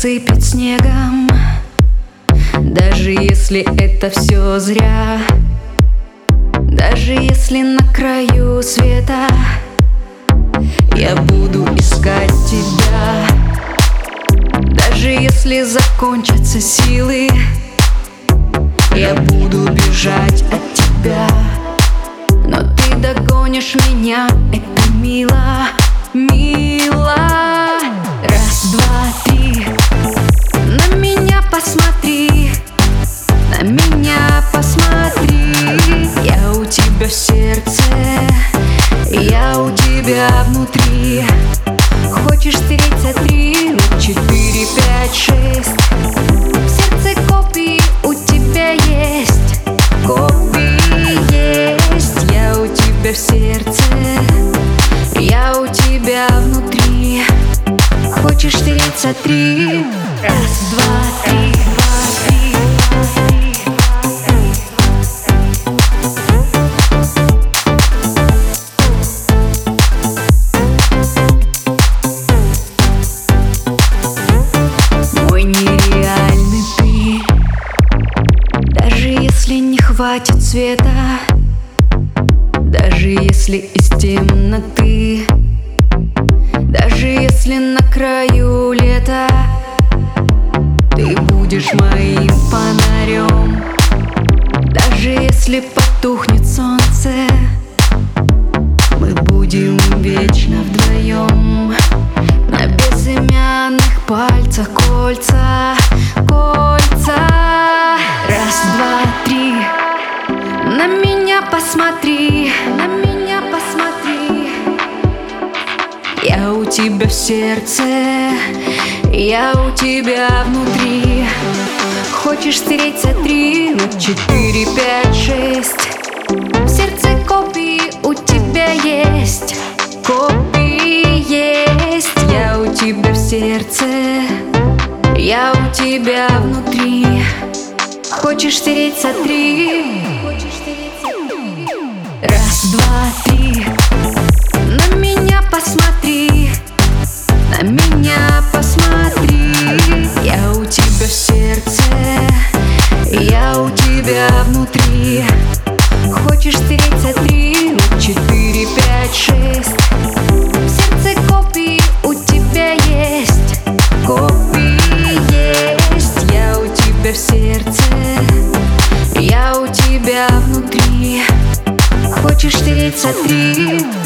засыпет снегом Даже если это все зря. Даже если на краю света Я буду искать тебя. Даже если закончатся силы Я буду бежать от тебя. Но ты догонишь меня, это мило, мило Хочешь стереть за три, четыре, пять, шесть. В сердце копии у тебя есть Копии есть. Я у тебя в сердце Я у тебя внутри. Хочешь стереть за три? Раз, два, три, два, хватит света. Даже если из темноты Даже если на краю лета Ты будешь моим фонарем. Даже если потухнет солнце Мы будем вечно вдвоем На безымянных пальцах кольца Кольца. Раз, два, три На меня посмотри На меня посмотри. Я у тебя в сердце Я у тебя внутри. Хочешь стереть за три, ну четыре, пять, шесть. В сердце копии у тебя есть Копии есть. Я у тебя в сердце Я у тебя внутри. Хочешь стереть за три Раз, два, три. На меня посмотри. На меня посмотри. Я у тебя в сердце. Я у тебя внутри. Хочешь встретиться три, ну четыре, пять, шесть. В сердце у тебя есть. Копии есть. Я у тебя в сердце. to be